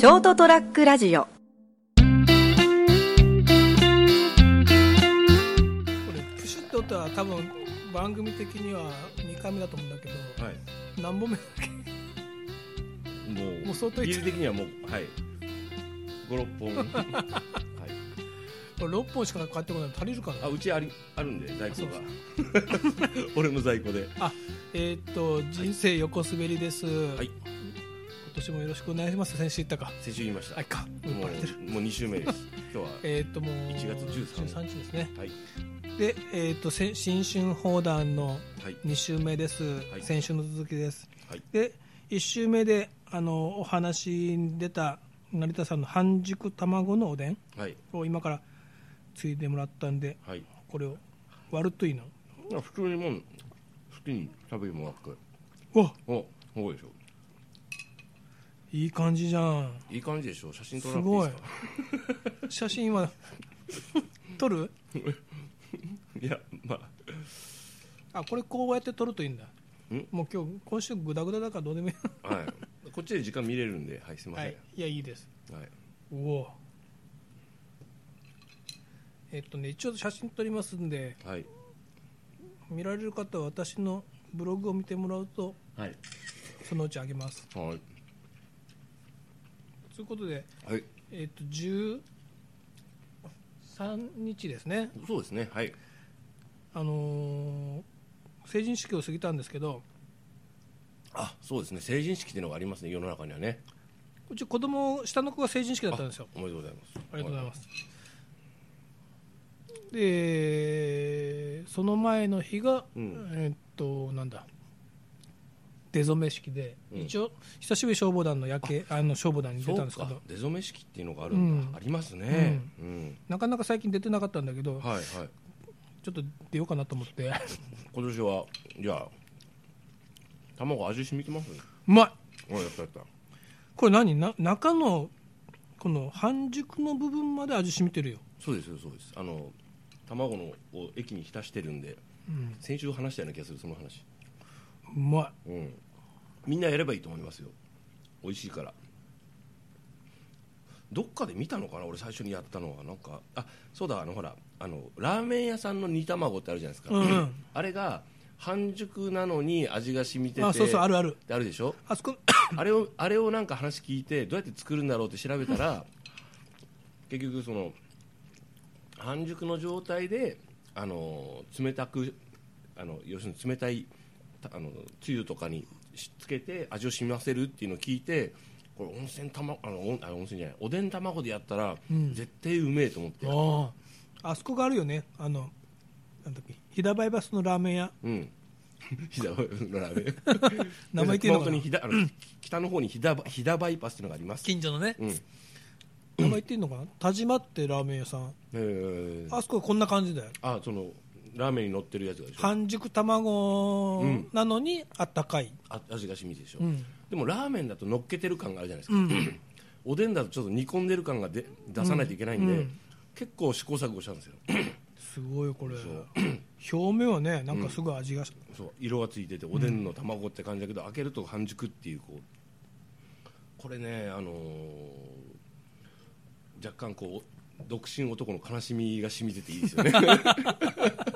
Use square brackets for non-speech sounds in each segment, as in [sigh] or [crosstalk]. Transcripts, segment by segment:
ショートトラックラジオ。これプシュッと音は多分番組的には2回目だと思うんだけどはい。何本目だっけ？もうもう相当ビール的にはもうはい。56本。はい。これ6本しか買ってこない。の足りるかな？あうちありあるんで在庫が。[laughs] 俺の在庫で。えーっと人生横滑りです、はい今年もよろしくお願いします。先週言ったか。先週言いました。あいか。もうもうもう2週目です。今日は。えーっともう1月13 13日ですね。はい。でえーっとせ新春砲弾のはい。2週目です、い。先週の続きです。はい。で1週目であのお話に出た成田さんの半熟卵のおでんはい。を今からついでもらったんではい。これを割るといいの？あ普通にもう好きに食べてもらって。わおそうでしょいい感じじゃん。いい感じでしょ？写真撮すらなくていいごいです写真は撮る？か [laughs] いやまあ。あこれこうやって撮るといいんだ。ん？もう今日今週グダグダだからどうでもいい。はい。こっちで時間見れるんではいすいません。はい。いやいいです。はい。おお。えっとね一応写真撮りますんで。はい。見られる方は私のブログを見てもらうとはい。そのうちあげます。はいということではい。えっと13日ですね。そうですね。はい。あのー成人式を過ぎたんですけどあそうですね。成人式っていうのがありますね。世の中にはね。うち子供下の子が成人式だったんですよ。おめでとうございます。ありがとうございます。でその前の日が、うん。えっとなんだ？出初め式で、うん。一応久しぶりに消防団の夜景あの消防団に出たんですけど。出初め式っていうのがあるんだ、うん。ありますね。うん、なかなか最近出てなかったんだけど、はいはい。ちょっと出ようかなと思って。[laughs] 今年はじゃあ卵味染みてますうまい。おやったやった。これ何？な中のこの半熟の部分まで味染みてるよ、そうですそうです。あの卵のを液に浸してるんでうん、先週話したような気がするその話。うまい。うんみんなやればいいと思いますよ。美味しいから。どっかで見たのかな？俺最初にやったのは。なんかあそうだあのほらあのラーメン屋さんの煮卵ってあるじゃないですか、うんうん。あれが半熟なのに味が染みててあそうそうあるある。あるでしょ？あそこ。[coughs] あれをあれをなんか話聞いてどうやって作るんだろうって調べたら結局その半熟の状態であの冷たくあの要するに冷たいたあのつゆとかにしつけて味を染みわせるっていうのを聞いてこれ温泉卵あの温あ温泉じゃないおでん卵でやったら、うん。絶対うめえと思って。あああそこがあるよね。あのなんだっけ飛騨バイパスのラーメン屋。うん。[laughs] 飛騨のラーメン。[laughs] 名前言っていいのかな？あの、北の方に飛騨飛騨バイパスっていうのがあります、近所のね。うん。名前言っていいのかな？田島ってラーメン屋さん。えー。あそこはこんな感じだよ。あそのラーメンに乗ってるやつがでしょ。半熟卵うん。なのにあったかい、あ味が染みてるでしょ、うん。でもラーメンだと乗っけてる感があるじゃないですか、うん。おでんだとちょっと煮込んでる感がで出さないといけないんで、うん。結構試行錯誤したんですよ。すごいよこれ。表面はねなんかすごい味が、そう。色がついてておでんの卵って感じだけど、開けると半熟っていうこうこれねあのー若干こう独身男の悲しみが染みてていいですよね [laughs]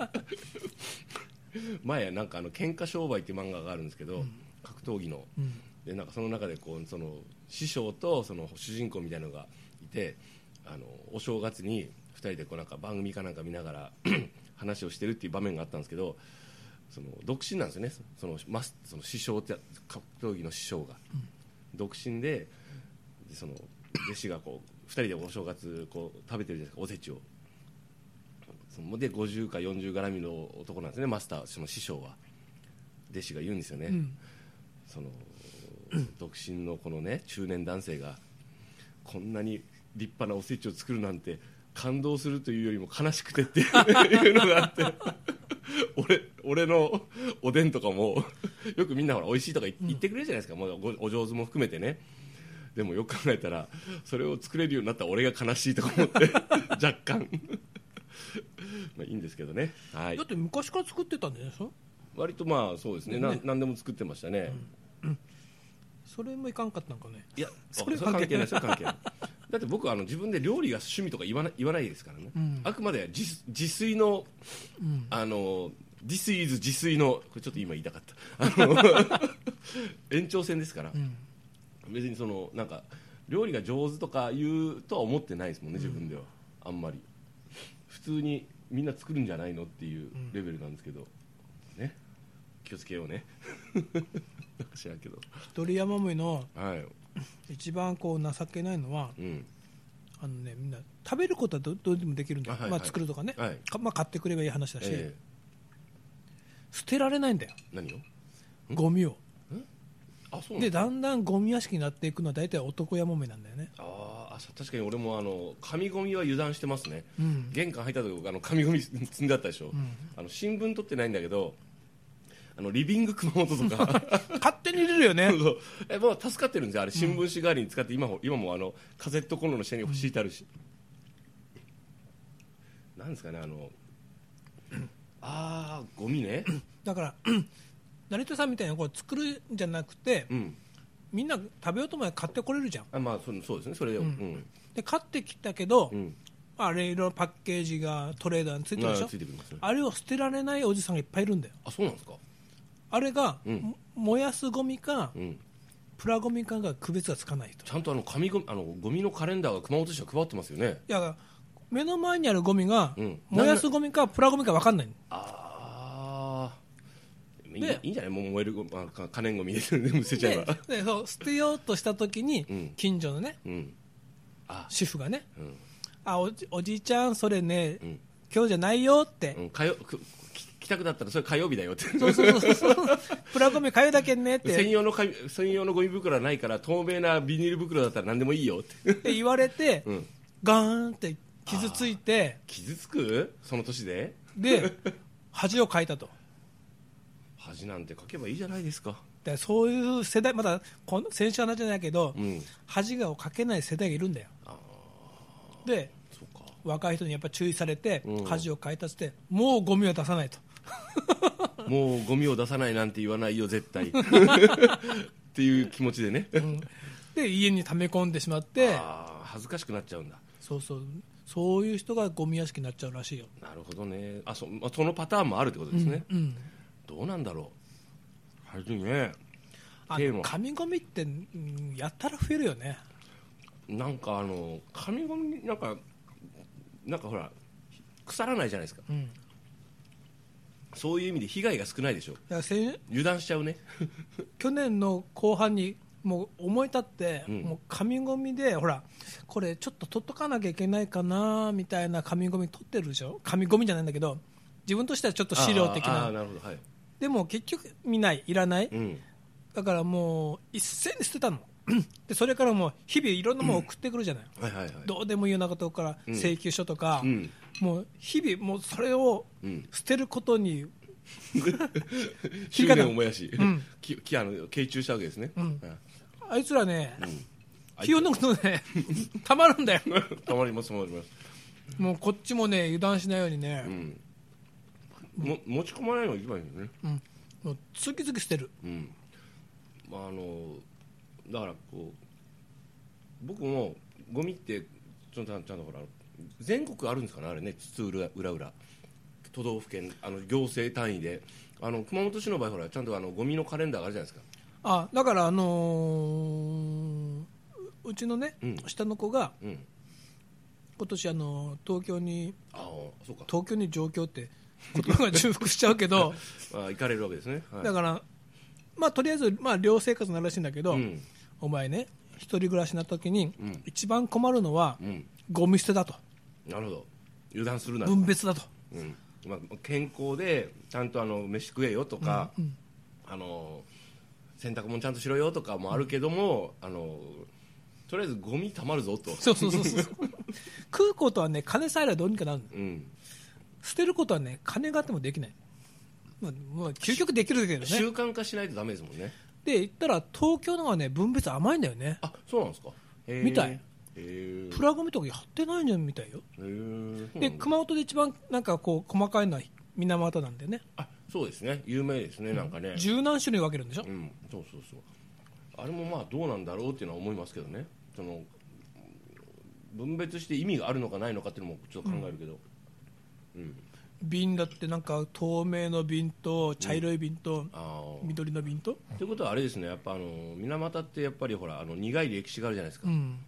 [laughs] 前なんかあの喧嘩商売っていう漫画があるんですけど、格闘技の、うん。でなんかその中でこうその師匠とその主人公みたいなのがいてあのお正月に2人でこうなんか番組かなんか見ながら [clears throat] 話をしてるっていう場面があったんですけどその独身なんですよね。そのマスその師匠って格闘技の師匠が、独身ででその弟子がこう2人でお正月こう食べてるじゃないですかおせちをそので50か40絡みの男なんですねマスターその師匠は。弟子が言うんですよね、うん。その独身のこのね中年男性がこんなに立派なおせちを作るなんて感動するというよりも悲しくてっていう [laughs] のがあって。[laughs] 俺俺のおでんとかもよくみんなほら美味しいとか言言ってくれるじゃないですか、もうごお上手も含めてね。でもよく考えたらそれを作れるようになった俺が悲しいとか思って [laughs] 若干 [laughs] まあいいんですけどね、はい。だっ、て昔から作ってたんじゃないですか割とまあそうですね。なね。何でも作ってましたね、それもいかんかったんかね？いや [laughs] それそれ関係ない関それ関係ない。だって僕はあの自分で料理が趣味とか言わない言わないですからね、うん。あくまで自自炊のうん。あの This is 自炊のこれちょっと今言いたかった。あの [laughs] 延長線ですから、うん。別にそのなんか料理が上手とかいうとは思ってないですもんね自分では、あんまり普通にみんな作るんじゃないのっていうレベルなんですけど、ね。気をつけようね。[laughs] 知らんけど。一人山もいのはい。一番こう情けないのはうん。あのねみんな食べることはどどうでもできるんだよ、あはいはい。まあ、作るとかね、はい。かまあ、買ってくればいい話だし、え捨てられないんだよ。ー何を？ゴミを。あそうなんでだんだんゴミ屋敷になっていくのは大体男やもめなんだよね、あーあ確かに俺もあの紙ゴミは油断してますね、うん。玄関入った時あの紙ゴミ積んであったでしょ、ん。あの新聞取ってないんだけどあのリビング熊本とか。[laughs] 勝手に入れるよね。[laughs] えもう助かってるんですよ。あれ新聞紙代わりに使って今も今もあのカセットコンロの下に敷いてあるし、なんですかねあの [clears throat] ああゴミね。だから [clears throat] 成田さんみたいにこう作るんじゃなくてうんみんな食べようと思えば買ってこれるじゃん。あまあそうそうですね。それでうん。ん、で買ってきたけど、うん。あれいろいろパッケージがトレーダーについてるでしょ？あついてくるんですね。あれを捨てられないおじさんがいっぱいいるんだよ。あそうなんですか？あれが、うん。も燃やすゴミかうん。プラゴミかが区別がつかないと。ちゃんとあの紙ゴミあのゴミのカレンダーが熊本市は配ってますよね。いや目の前にあるゴミが、うん。燃やすゴミかプラゴミか分かんないああいいんじゃない？もう燃えるゴミあか可燃ゴミで全部捨てちゃえでばでそう捨てようとした時に、うん。近所のねうん。あ。主婦がねうん。あおじおじいちゃんそれね、うん。今日じゃないよって、うん火曜くき来たくなったらそれ火曜日だよって。そうそうそうそう。プラゴミ買うだけねって。専用の紙専用のゴミ袋はないから透明なビニール袋だったら何でもいいよって。って言われて、[laughs] うん。ガーンって傷ついて。傷つく？その年で？で恥をかいたと恥なんて書けばいいじゃないですか。でそういう世代まだこの先週話じゃないけど、うん。恥がをかけない世代がいるんだよ。あで若い人にやっぱ注意されて、うん。恥をかいたっつってもうゴミは出さないと。[laughs] もうゴミを出さないなんて言わないよ絶対。[laughs] っていう気持ちでね、で家に溜め込んでしまって恥ずかしくなっちゃうんだ。そうそう。そういう人がゴミ屋敷になっちゃうらしいよ、なるほどね。あそ,、まあ、そのパターンもあるってことですね、うん、どうなんだろう。はずねあテーマ。紙ゴミって、うんやったら増えるよね。なんかあの紙ゴミなんかなんかほら腐らないじゃないですか。うん。そういう意味で被害が少ないでしょ。だから先油断しちゃうね。[laughs] 去年の後半にもう思い立って、うん。もう紙ゴミでほらこれちょっと取っとかなきゃいけないかなみたいな紙ゴミ取ってるでしょ。紙ゴミじゃないんだけど自分としてはちょっと資料的あーあーななるほど。はい、でも結局見ないいらない。うん、だからもう一斉に捨てたの。[clears throat] でそれからもう日々いろんなものを送ってくるじゃない、はいはいはい。どうでもいいようなことからうん。請求書とか、うん。もう日々もうそれをうん捨てることに [laughs] 執念を燃やし、うん。ききあの傾注したわけですね、あいつらね、気を抜くとね [laughs] たまるんだよ。[laughs] たまりますたまります、もうこっちもね油断しないようにねう、ん、も持ち込まないのが一番いいよね。うん。もう次々捨てる。うん。まああのだからこう僕もゴミってちょっとちゃんとほら全国あるんですかねあれね。津々浦々。都道府県あの行政単位で。あの熊本市の場合ほらちゃんとあのゴミのカレンダーがあるじゃないですか。あだからあのーううちのね、うん。下の子がうん。今年あの東京にああそうか。東京に上京って言葉が重複しちゃうけど [laughs] あ行かれるわけですね、はい、だからまあとりあえずまあ寮生活になるらしいんだけど、うん。お前ね一人暮らしになった時に、うん。一番困るのは、うん。ゴミ捨てだと。なるほど。油断するなと分別だと、うん。まあ、健康でちゃんとあの飯食えよとか、うんあの洗濯物ちゃんとしろよとかもあるけども、あのとりあえずゴミたまるぞと、そうそうそうそう。[laughs] 食うことはね金さえあればどうにかなるうん、捨てることはね金があってもできない、まあ、まあ究極できるけどね。習慣化しないとダメですもんね。で言ったら東京の方がね分別甘いんだよね。あそうなんですか？みたい。プラゴミとかやってないんじゃんみたいよ。で熊本で一番なんかこう細かいのは水俣なんでね。あそうですね。有名ですねなんかね。十何種類分けるんでしょ？うん。そうそうそう。あれもまあどうなんだろうっていうのは思いますけどね。その分別して意味があるのかないのかっていうのもちょっと考えるけど、うん瓶だってなんか透明の瓶と茶色い瓶と緑の瓶と、ということはあれですねやっぱあの水俣ってやっぱりほらあの苦い歴史があるじゃないですか、うん、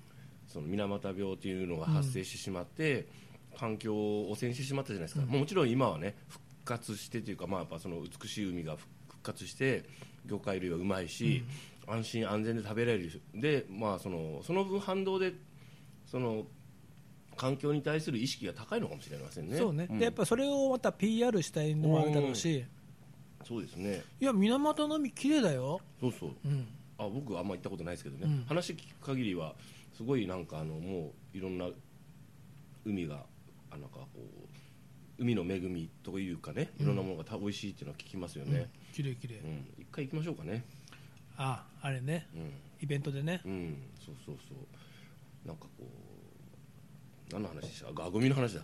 その水俣病っていうのが発生してしまって、環境を汚染してしまったじゃないですか、うん。もうもちろん今はね復活してというか、まあ、やっぱその美しい海が復復活して魚介類はうまいし、安心安全で食べられる。で、まあ、そのその分反動でその環境に対する意識が高いのかもしれませんね。そうね、ん。でやっぱそれをまた PR したいのもあるだろうし、そうですね。いや水俣の海綺麗だよ、そうそう。うん、あ僕あんま行ったことないですけどね、うん。話聞く限りはすごいなんかあのもういろんな海があなんかこう海の恵みというかねいろんなものがた美味しいっていうのは聞きますよね、綺麗綺麗。うん。一回行きましょうかね。ああれね。うん、イベントでね。うん、そうそうそう何の話でした？あゴミの話だ。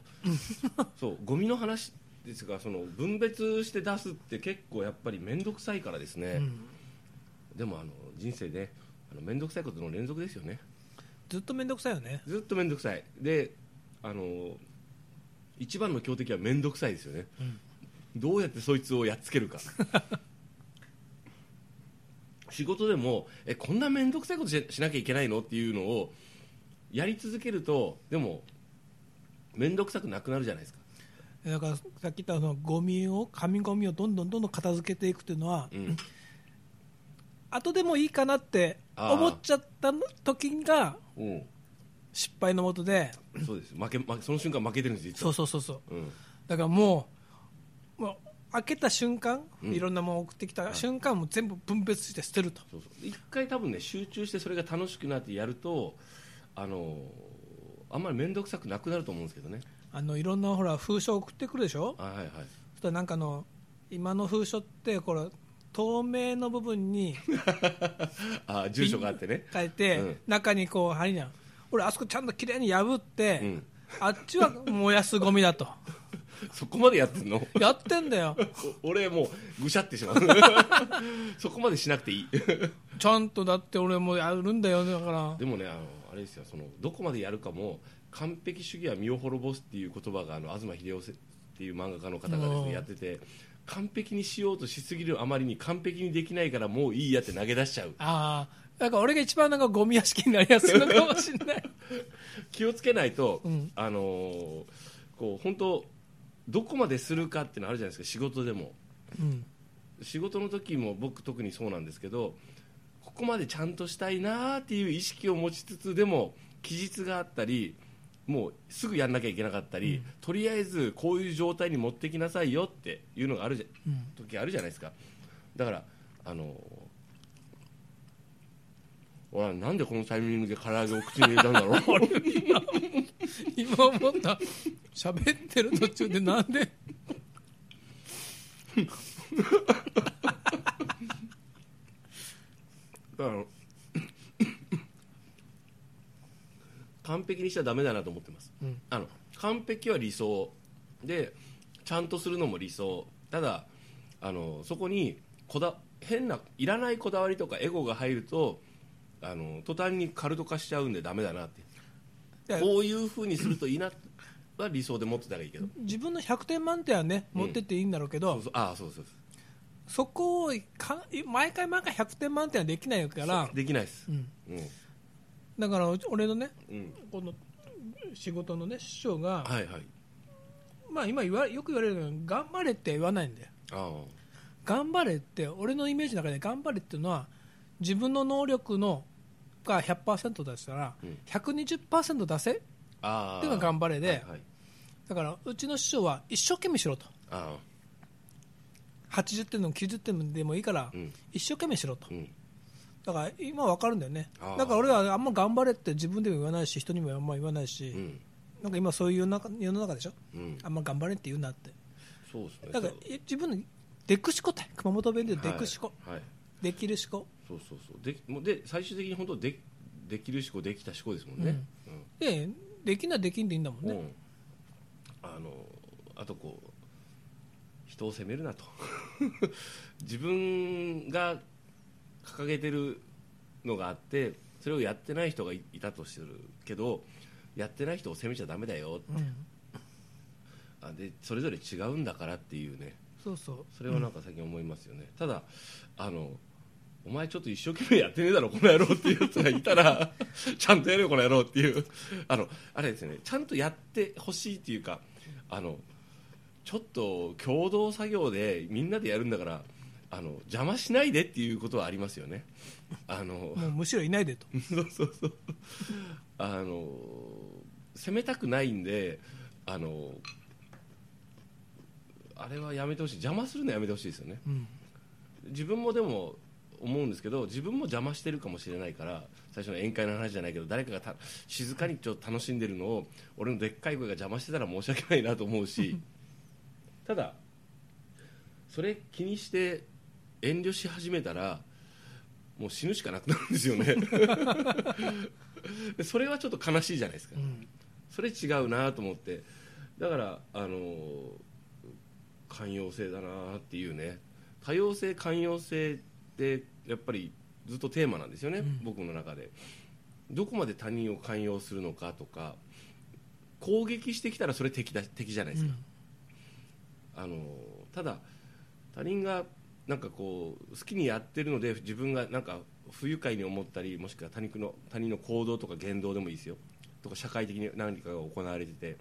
そうゴミの話ですがその分別して出すって結構やっぱり面倒くさいからですね、うん。でもあの人生で面倒くさいことの連続ですよね。ずっと面倒くさいよね。ずっと面倒くさい。であの一番の強敵は面倒くさいですよね、うん。どうやってそいつをやっつけるか。[laughs] 仕事でもえこんな面倒くさいことししなきゃいけないの？っていうのをやり続けるとでも面倒くさくなくなるじゃないですか、だからさっき言ったあのゴミを紙ゴミをどんどんどんどん片付けていくっていうのは、うん、後でもいいかなって思っちゃった時がう。ん失敗のもとで。そうです。負けその瞬間負けてるんです実そうはそうそうそう。うん。だからもうもう開けた瞬間、うん。いろんなものを送ってきた瞬間、もう全部分別して捨てると。そうそう。一回多分ね集中してそれが楽しくなってやるとあのあんまり面倒くさくなくなると思うんですけどね。あのいろんなほら封書送ってくるでしょ？あはいはい。そしたらなんかあの今の封書ってこれ透明の部分に [laughs] あ住所があってね。書いて、うん。中にこう針じゃん俺あそこちゃんときれいに破って、うん。あっちは燃やすゴミだと。[laughs] そこまでやってんの？やってんだよ。お [laughs] 俺もうぐしゃってしまう。そこまでしなくていい。ちゃんとだって俺もやるんだよだから。でもねあのあれですよそのどこまでやるかも完璧主義は身を滅ぼすっていう言葉があの東秀夫っていう漫画家の方がですうん。ねやってて完璧にしようとしすぎるあまりに完璧にできないからもういいやって投げ出しちゃう。ああだから俺が一番なんかゴミ屋敷になりやすいのかもしれない。気をつけないと、うん。あのーこう本当どこまでするかっていうのあるじゃないですか仕事でも。うん。仕事の時も僕特にそうなんですけどここまでちゃんとしたいなーっていう意識を持ちつつでも期日があったりもうすぐやんなきゃいけなかったり、うん。とりあえずこういう状態に持ってきなさいよっていうのがあるじゃうん。時あるじゃないですか。だからあのー俺はなんでこのタイミングで唐揚げを口に入れたんだろう？[laughs] 今思った。喋ってる途中でなんで？だから完璧にしちゃダメだなと思ってます。うん。あの完璧は理想。でちゃんとするのも理想。ただあのそこにこだ変ないらないこだわりとかエゴが入るとあの途端にカルト化しちゃうんでダメだなって。こういうふうにするといいなは理想で持ってたらいいけど。自分の100点満点はね持ってっていいんだろうけど、そうそうああそうそうそこをか毎回毎回100点満点はできないから。できないです。うん、うん。だから俺のねうん。この仕事のね師匠が、はいはい。まあ、今言わよく言われるように頑張れって言わないんだよ。あ頑張れって俺のイメージの中で頑張れっていうのは自分の能力のが100%出したら、うん。120%出せっていうのが頑張れではい。はいだからうちの師匠は一生懸命しろと。あ80点でも90点でもいいから、一生懸命しろと。うん。だから今わかるんだよね。だから俺はあんま頑張れって自分でも言わないし人にもあんま言わないし、うん。なんか今そういう世の中世の中でしょ？うん。あんま頑張れって言うなって。そうですね。だからえ自分のでくしこって熊本弁ででくしこ、できるしこ。そうそうそう。でもうで最終的に本当でできる思考できた思考ですもんね、でできんなできんでいいんだもんね、あのあとこう人を責めるなと。[laughs] 自分が掲げてるのがあってそれをやってない人がいいたとするけどやってない人を責めちゃダメだようん。あでそれぞれ違うんだからっていうね。そうそう。それはなんか最近思いますよね、ただあのお前ちょっと一生懸命やってねえだろこの野郎っていうやつがいたら [laughs] ちゃんとやれよこの野郎っていう。あのあれですね。ちゃんとやってほしいっていうかあのちょっと共同作業でみんなでやるんだからあの邪魔しないでっていうことはありますよね。あのむしろいないでと。[laughs] そうそうそう。あの攻めたくないんであのあれはやめてほしい。邪魔するのやめてほしいですよね。うん。自分もでも思うんですけど自分も邪魔してるかもしれないから最初の宴会の話じゃないけど誰かがた静かにちょっと楽しんでるのを俺のでっかい声が邪魔してたら申し訳ないなと思うし [laughs] ただそれ気にして遠慮し始めたらもう死ぬしかなくなるんですよね。[laughs] でそれはちょっと悲しいじゃないですか。うん。それ違うなと思って。だからあの寛容性だなっていうね。多様性寛容性ってやっぱりずっとテーマなんですよね、うん。僕の中で。どこまで他人を寛容するのかとか攻撃してきたらそれ敵だ敵じゃないですか、あのただ他人がなんかこう好きにやってるので自分がなんか不愉快に思ったりもしくは他人の他人の行動とか言動でもいいですよ。とか社会的に何かが行われてて。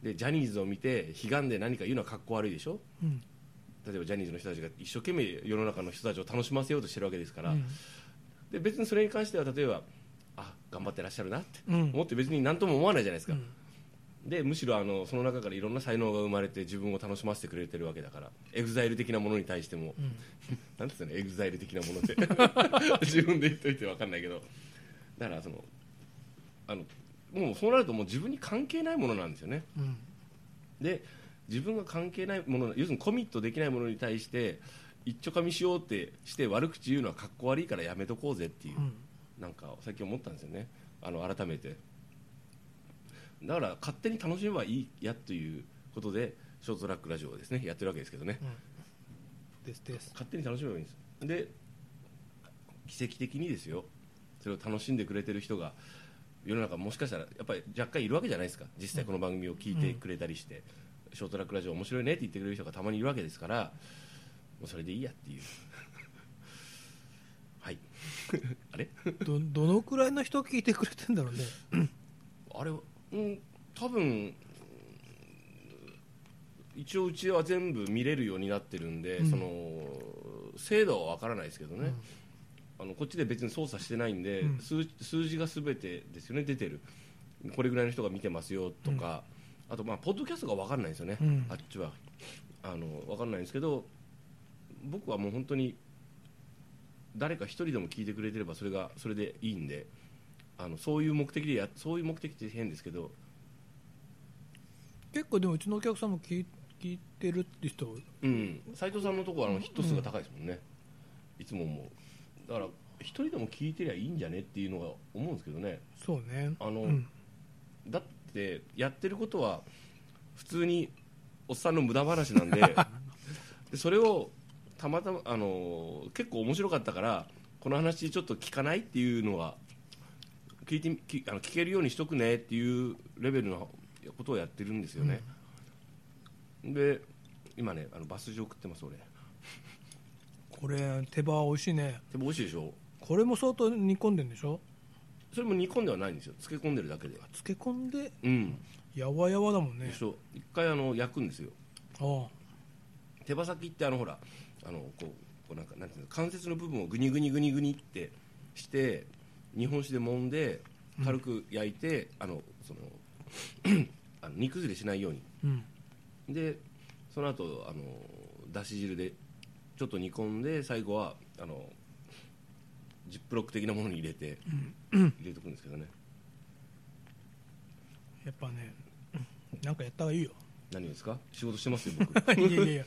でジャニーズを見て悲願で何か言うのはかっこ悪いでしょ？うん。例えばジャニーズの人たちが一生懸命世の中の人たちを楽しませようとしてるわけですから、うん。で別にそれに関しては例えばあ頑張ってらっしゃるなって。うん。思って別に何とも思わないじゃないですか、うんでむしろあのその中からいろんな才能が生まれて自分を楽しませてくれてるわけだから EXILE 的なものに対しても、うん。[laughs] なんですかね EXILE 的なものって。[laughs] 自分で言っといて分かんないけど。だからそのあのもうそうなるともう自分に関係ないものなんですよね。うん。で自分が関係ないもの要するにコミットできないものに対して一丁かみしようってして悪口言うのはかっこ悪いからやめとこうぜっていう、うん。なんか最近思ったんですよね。あの改めてだから勝手に楽しめばいいやということでショートトラックラジオをですねやってるわけですけどね。ですです。勝手に楽しめばいいんです。で奇跡的にですよ。それを楽しんでくれてる人が世の中もしかしたらやっぱり若干いるわけじゃないですか。実際この番組を聞いてくれたりして、ショートトラックラジオ面白いねって言ってくれる人がたまにいるわけですから。もうそれでいいやっていう。[laughs] はい。[laughs] あれ？どどのくらいの人聞いてくれてんだろうね。あれうん。多分一応うちは全部見れるようになってるんで、うん。その精度は分からないですけどね、あのこっちで別に操作してないんで、うん。数数字が全てですよね出てる。これぐらいの人が見てますよとか、あとまあポッドキャストが分かんないんですよね、うん。あっちは。あの分かんないんですけど僕はもう本当に誰か一人でも聞いてくれてればそれがそれでいいんであのそういう目的でやそういう目的って変ですけど。結構でもうちのお客さんも聞い聞いてるって人。うん。斉藤さんのところはあのヒット数が高いですもんね、いつも思う。だから一人でも聞いてりゃいいんじゃねっていうのが思うんですけどね。そうね。あの、うん。だってやってることは普通におっさんの無駄話なんで。[laughs] でそれをたまたまあの結構面白かったからこの話ちょっと聞かないっていうのは聞いてみきあの聞けるようにしとくねっていうレベルのことをやってるんですよね、で今ねあのバスジ送ってます俺。これ手羽美味しいね。でも美味しいでしょ？これも相当煮込んでんでしょ？それも煮込んではないんですよ。漬け込んでるだけで漬け込んで？うん。やわやわだもんね。でしょ？一回あの焼くんですよ。あ。手羽先ってあのほらあのこうこうなんかなんていうの関節の部分をグニグニグニグニってして日本酒で揉んで軽く焼いて、あのそのあの煮崩れしないように。うん。でその後あのだし汁でちょっと煮込んで最後はあのジップロック的なものに入れて、入れとくんですけどね。やっぱねなんかやった方がいいよ。何ですか？仕事してますよ僕。[laughs] いやいやいや。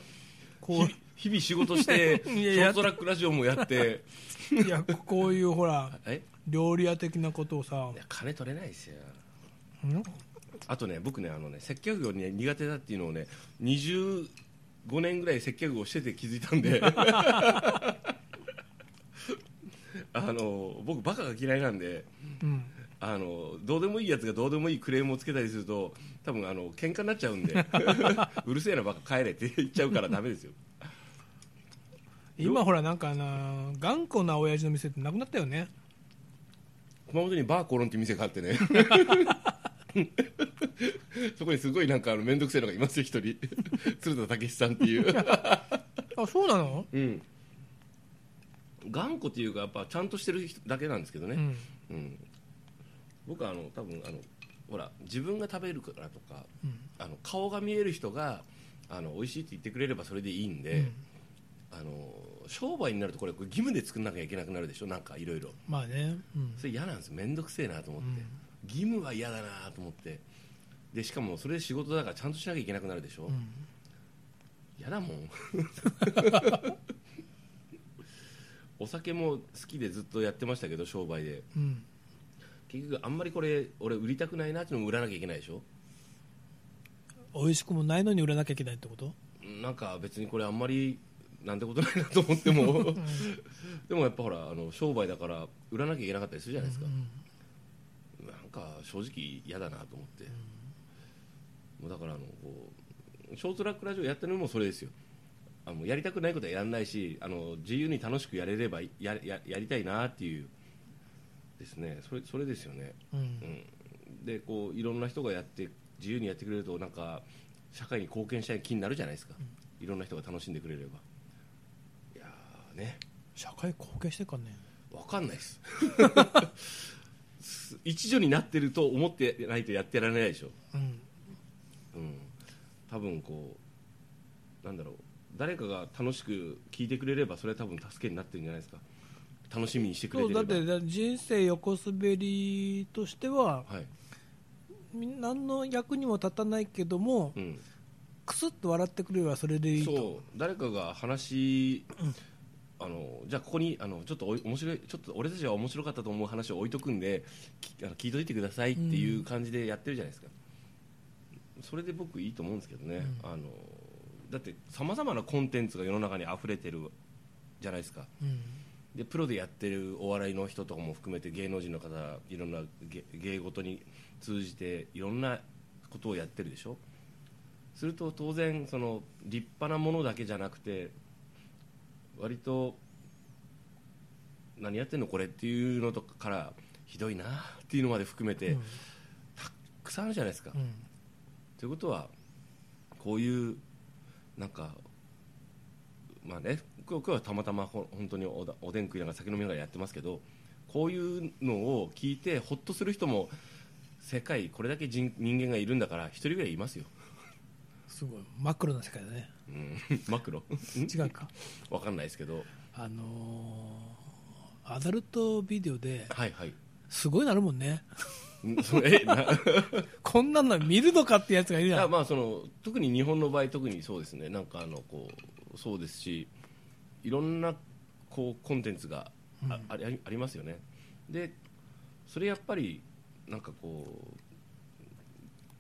こ [laughs] 日々仕事して [laughs] ショートトラックラジオもやって。う [laughs] いやこういうほらえ？料理屋的なことをさ。いや金取れないですよ。ん？あとね僕ねあのね接客業、ね、苦手だっていうのをね25年ぐらい接客業してて気づいたんで。[laughs] あの僕バカが嫌いなんでうん。あのどうでもいいやつがどうでもいいクレームをつけたりすると多分あの喧嘩になっちゃうんで。うるせえなバカ帰れって言っちゃうからダメですよ今ほらなんかな頑固な親父の店ってなくなったよね。熊本にバーコロンって店があってね。[laughs] そこにすごいなんかあの面倒くせえのがいますよ一人。鶴田武さんっていう。あそうなの？うん。頑固っていうかやっぱちゃんとしてる人だけなんですけどね、うん。うん。僕はあの多分あのほら自分が食べるからとかうん。あの顔が見える人があの美味しいって言ってくれればそれでいいんで、うん。あの商売になるとこれ義務で作んなきゃいけなくなるでしょ？なんかいろいろ。まあね。うん。それ嫌なんです面倒くせえなと思って、うん。義務は嫌だなと思って。でしかもそれで仕事だからちゃんとしなきゃいけなくなるでしょ、うん。嫌だもん。[laughs] お酒も好きでずっとやってましたけど商売で。うん。結局あんまりこれ俺売りたくないなっていうのも売らなきゃいけないでしょ？美味しくもないのに売らなきゃいけないってこと？なんか別にこれあんまりなんてことないなと思っても。[laughs] でもやっぱほらあの商売だから売らなきゃいけなかったりするじゃないですか、なんか正直嫌だなと思って、もうだからあのこうショートラックラジオやってるのもそれですよ。あのやりたくないことはやらないしあの自由に楽しくやれればやややりたいなっていう。ですね。それそれですよね、うん。うん、でこういろんな人がやって自由にやってくれるとなんか社会に貢献したい気になるじゃないですか、いろんな人が楽しんでくれれば。いね。社会貢献してるかね。わかんないです。[laughs] 一助になってると思ってないとやってられないでしょ、うん。うん、多分こうなんだろう。誰かが楽しく聞いてくれればそれは多分助けになってるんじゃないですか。楽しみにしてくれそうてれば。だって人生横滑りとしてははい。み何の役にも立たないけどもうん、クスッと笑ってくれればそれでいいと。そう。誰かが話、あのじゃあここにあのちょっと面白いちょっと俺たちは面白かったと思う話を置いとくんできあの聞いといてくださいっていう感じでやってるじゃないですか、それで僕いいと思うんですけどね、あのだってさまざまなコンテンツが世の中に溢れてるじゃないですか。うん。でプロでやってるお笑いの人とかも含めて芸能人の方いろんな芸芸事に通じていろんなことをやってるでしょ。すると当然その立派なものだけじゃなくて割と何やってんのこれっていうのとかからひどいなっていうのまで含めて、うん。たくさんあるじゃないですか、うん。ということはこういうなんかまあね今日今日はたまたまほ本当におだおでん食いながら酒飲みながらやってますけどこういうのを聞いてほっとする人も世界これだけ人人間がいるんだから一人ぐらいいますよ、すごいマクロな世界だね。うん、[laughs] マクロ？違うか。[laughs] わかんないですけど。あのーアダルトビデオではいはい。すごいなるもんね。えな？[laughs] こんなの見るのかってやつがいるいじゃんやまあその特に日本の場合特にそうですね。なんかあのこうそうですしいろんなこうコンテンツがあ,あり、ありますよね。でそれやっぱりなんかこう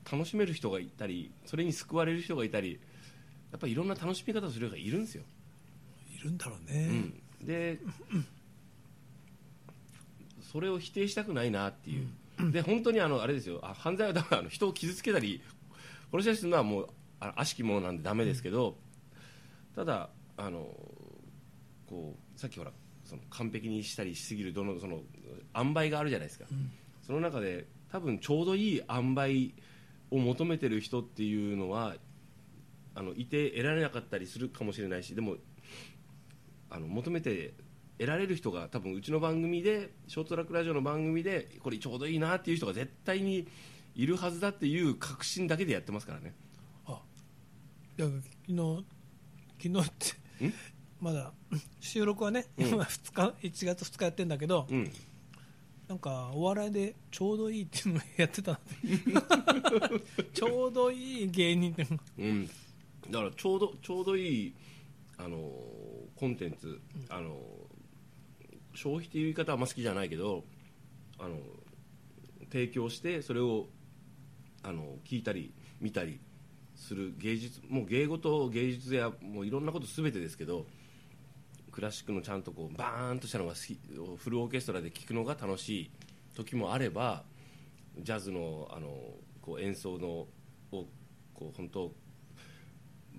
楽しめる人がいたりそれに救われる人がいたりやっぱりいろんな楽しみ方をする人がいるんですよ、いるんだろううね、ん、でそれを否定したくないなっていう、で本当にあのあれですよ。あ犯罪はだあの人を傷つけたり殺したりするのはもうあ悪しきものなんでダメですけど、ただあのこうさっきほらその完璧にしたりしすぎるどのその塩梅があるじゃないですか、その中で多分ちょうどいい塩梅を求めてる人っていうのはあのいて得られなかったりするかもしれないしでもあの求めて得られる人が多分うちの番組でショートトラックラジオの番組でこれちょうどいいなっていう人が絶対にいるはずだっていう確信だけでやってますからね。あいや昨日昨日ってん？まだ収録はね、うん。[laughs] 今2日1月2日やってんだけど、うんなんかお笑いでちょうどいいっていうのをやってたので [laughs] ちょうどいい芸人っていうん、だからちょうどちょうどいいあのコンテンツ、あの消費っていう言い方はあんま好きじゃないけどあの提供してそれをあの聞いたり見たりする芸術もう芸事芸術やもういろんなことすべてですけどクラシックのちゃんとこうバーンとしたのが好きフルオーケストラで聴くのが楽しい時もあればジャズのあのこう演奏のをこう本当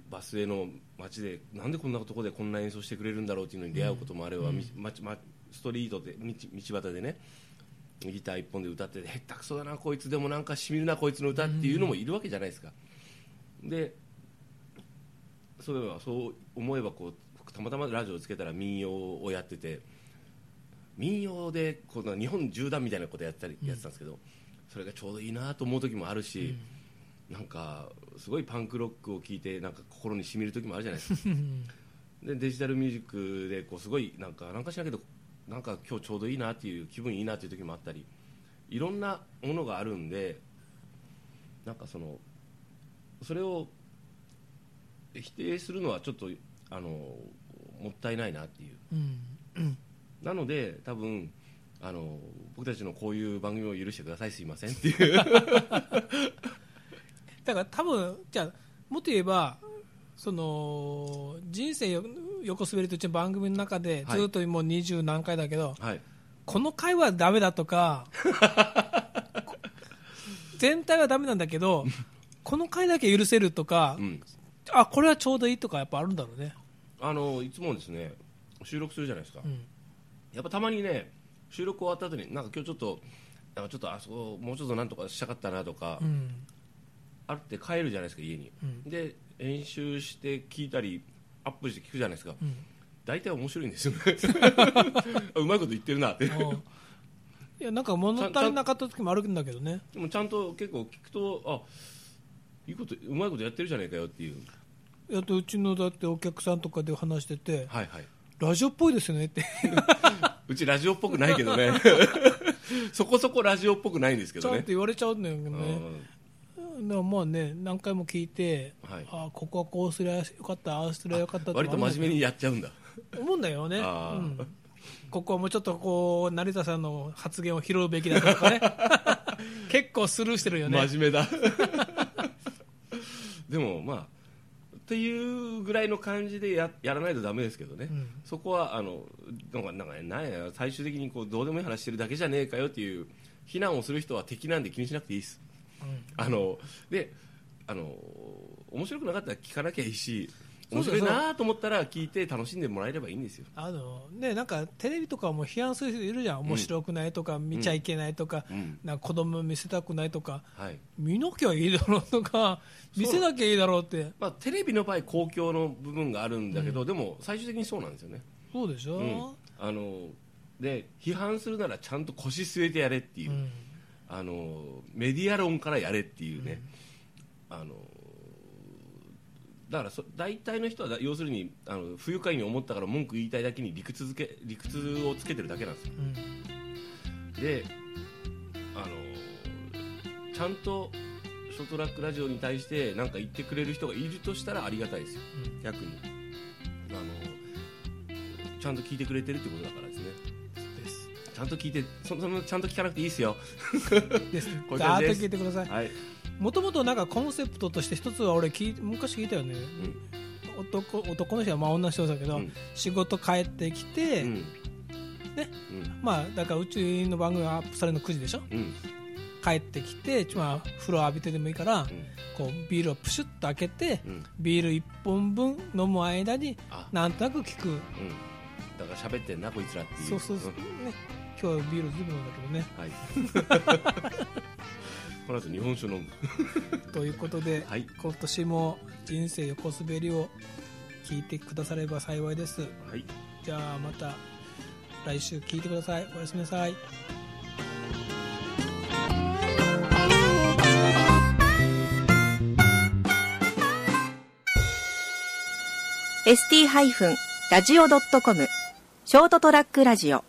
バスへの街でなんでこんなとこでこんな演奏してくれるんだろうっていうのに出会うこともあれば、みままストリートで道道端でねギター一本で歌ってて下手くそだなこいつでもなんかしみるなこいつの歌っていうのもいるわけじゃないですか。でそういえばそう思えばこうたまたまラジオをつけたら民謡をやってて民謡でこの日本縦断みたいなことやったりやってたんですけど、それがちょうどいいなと思う時もあるし、なんかすごいパンクロックを聴いてなんか心にしみる時もあるじゃないですか。でデジタルミュージックでこうすごいなんかなんかしらけどなんか今日ちょうどいいなっていう気分いいなっていう時もあったりいろんなものがあるんでなんかそのそれを否定するのはちょっとあのもったいないなっていう、うんなので多分あの僕たちのこういう番組を許してくださいすいませんっていう。[laughs] だから多分じゃあもっと言えばその人生よ横滑りという番組の中ではい。ずっともう二十何回だけど、はい。この回はダメだとか [laughs] 全体はダメなんだけどこの回だけ許せるとか、うん。あこれはちょうどいいとかやっぱあるんだろうね、あのいつもですね収録するじゃないですか、うん。やっぱたまにね収録終わった後になんか今日ちょっとなんかちょっとあそこもうちょっとなんとかしたかったなとか、うん。あって帰るじゃないですか家に、うん。で編集して聞いたりアップして聞くじゃないですか、うん。大体面白いんですよね。[laughs] うまいこと言ってるなって。うんいやなんか物足りなかった時もあるんだけどね。でもちゃんと結構聞くとあいいことうまいことやってるじゃないかよっていうやっとうちのだってお客さんとかで話しててはいはい。ラジオっぽいですよねって。[laughs] うちラジオっぽくないけどね。[laughs] そこそこラジオっぽくないんですけちゃんとどね言われちゃうんだよね。うん。だからまあね何回も聞いて、はい。あここはこうすりゃよかったああすりゃよかったって割と真面目にやっちゃうんだ。思うんだよね、うん、ここはもうちょっとこう成田さんの発言を拾うべきだとかね。[laughs] 結構スルーしてるよね。真面目だ。でもまあっていうぐらいの感じでややらないとダメですけどね、うん。そこはあのなんかなんかねな最終的にこうどうでもいい話してるだけじゃねえかよっていう非難をする人は敵なんで気にしなくていいです。うん。あのであの面白くなかったら聞かなきゃいいし面白いなと思ったら聞いて楽しんでもらえればいいんですよ。あのね、なんかテレビとかも批判する人いるじゃん、面白くないとか、見ちゃいけないとか、うん。なんか子供見せたくないとか、はい。見なきゃいいだろうとか、見せなきゃいいだろうって、まあ、テレビの場合公共の部分があるんだけど、でも最終的にそうなんですよね。そうでしょ、うん、あので批判するならちゃんと腰据えてやれっていう、うん。あのメディア論からやれっていうね、あのだからそ大体の人はだ要するにあの不愉快に思ったから文句言いたいだけに理屈づけ理屈をつけてるだけなんですよ。うん。であのちゃんとショートラックラジオに対して何か言ってくれる人がいるとしたらありがたいですよ。逆に。あのちゃんと聞いてくれてるってことだからですね。です。ちゃんと聞いてそそんなちゃんと聞かなくていいですよ。です。[laughs] こういうざーっと感じです聞いてください、はい、もともとなんかコンセプトとして一つは俺聞い、昔聞いたよね、うん。男男の人はまあ女の人だけど、うん。仕事帰ってきて、うん。ね。うん。まあ、だからうちの番組がアップされるの9時でしょ、うん。帰ってきて、まあ、風呂浴びてでもいいから、うん。こうビールをプシュッと開けて、うん。ビール1本分飲む間にあ。なんとなく聞く、うん。だから喋ってんなこいつらっていう。そうそうそう、んね、今日はビールずいぶん飲んだけどね。はい [laughs] この後日本酒飲む [laughs] ということで、はい今年も人生横滑りを聞いてくだされば幸いです。はいじゃあまた来週聞いてください。おやすみなさい。ST-radio.com ショートトラックラジオ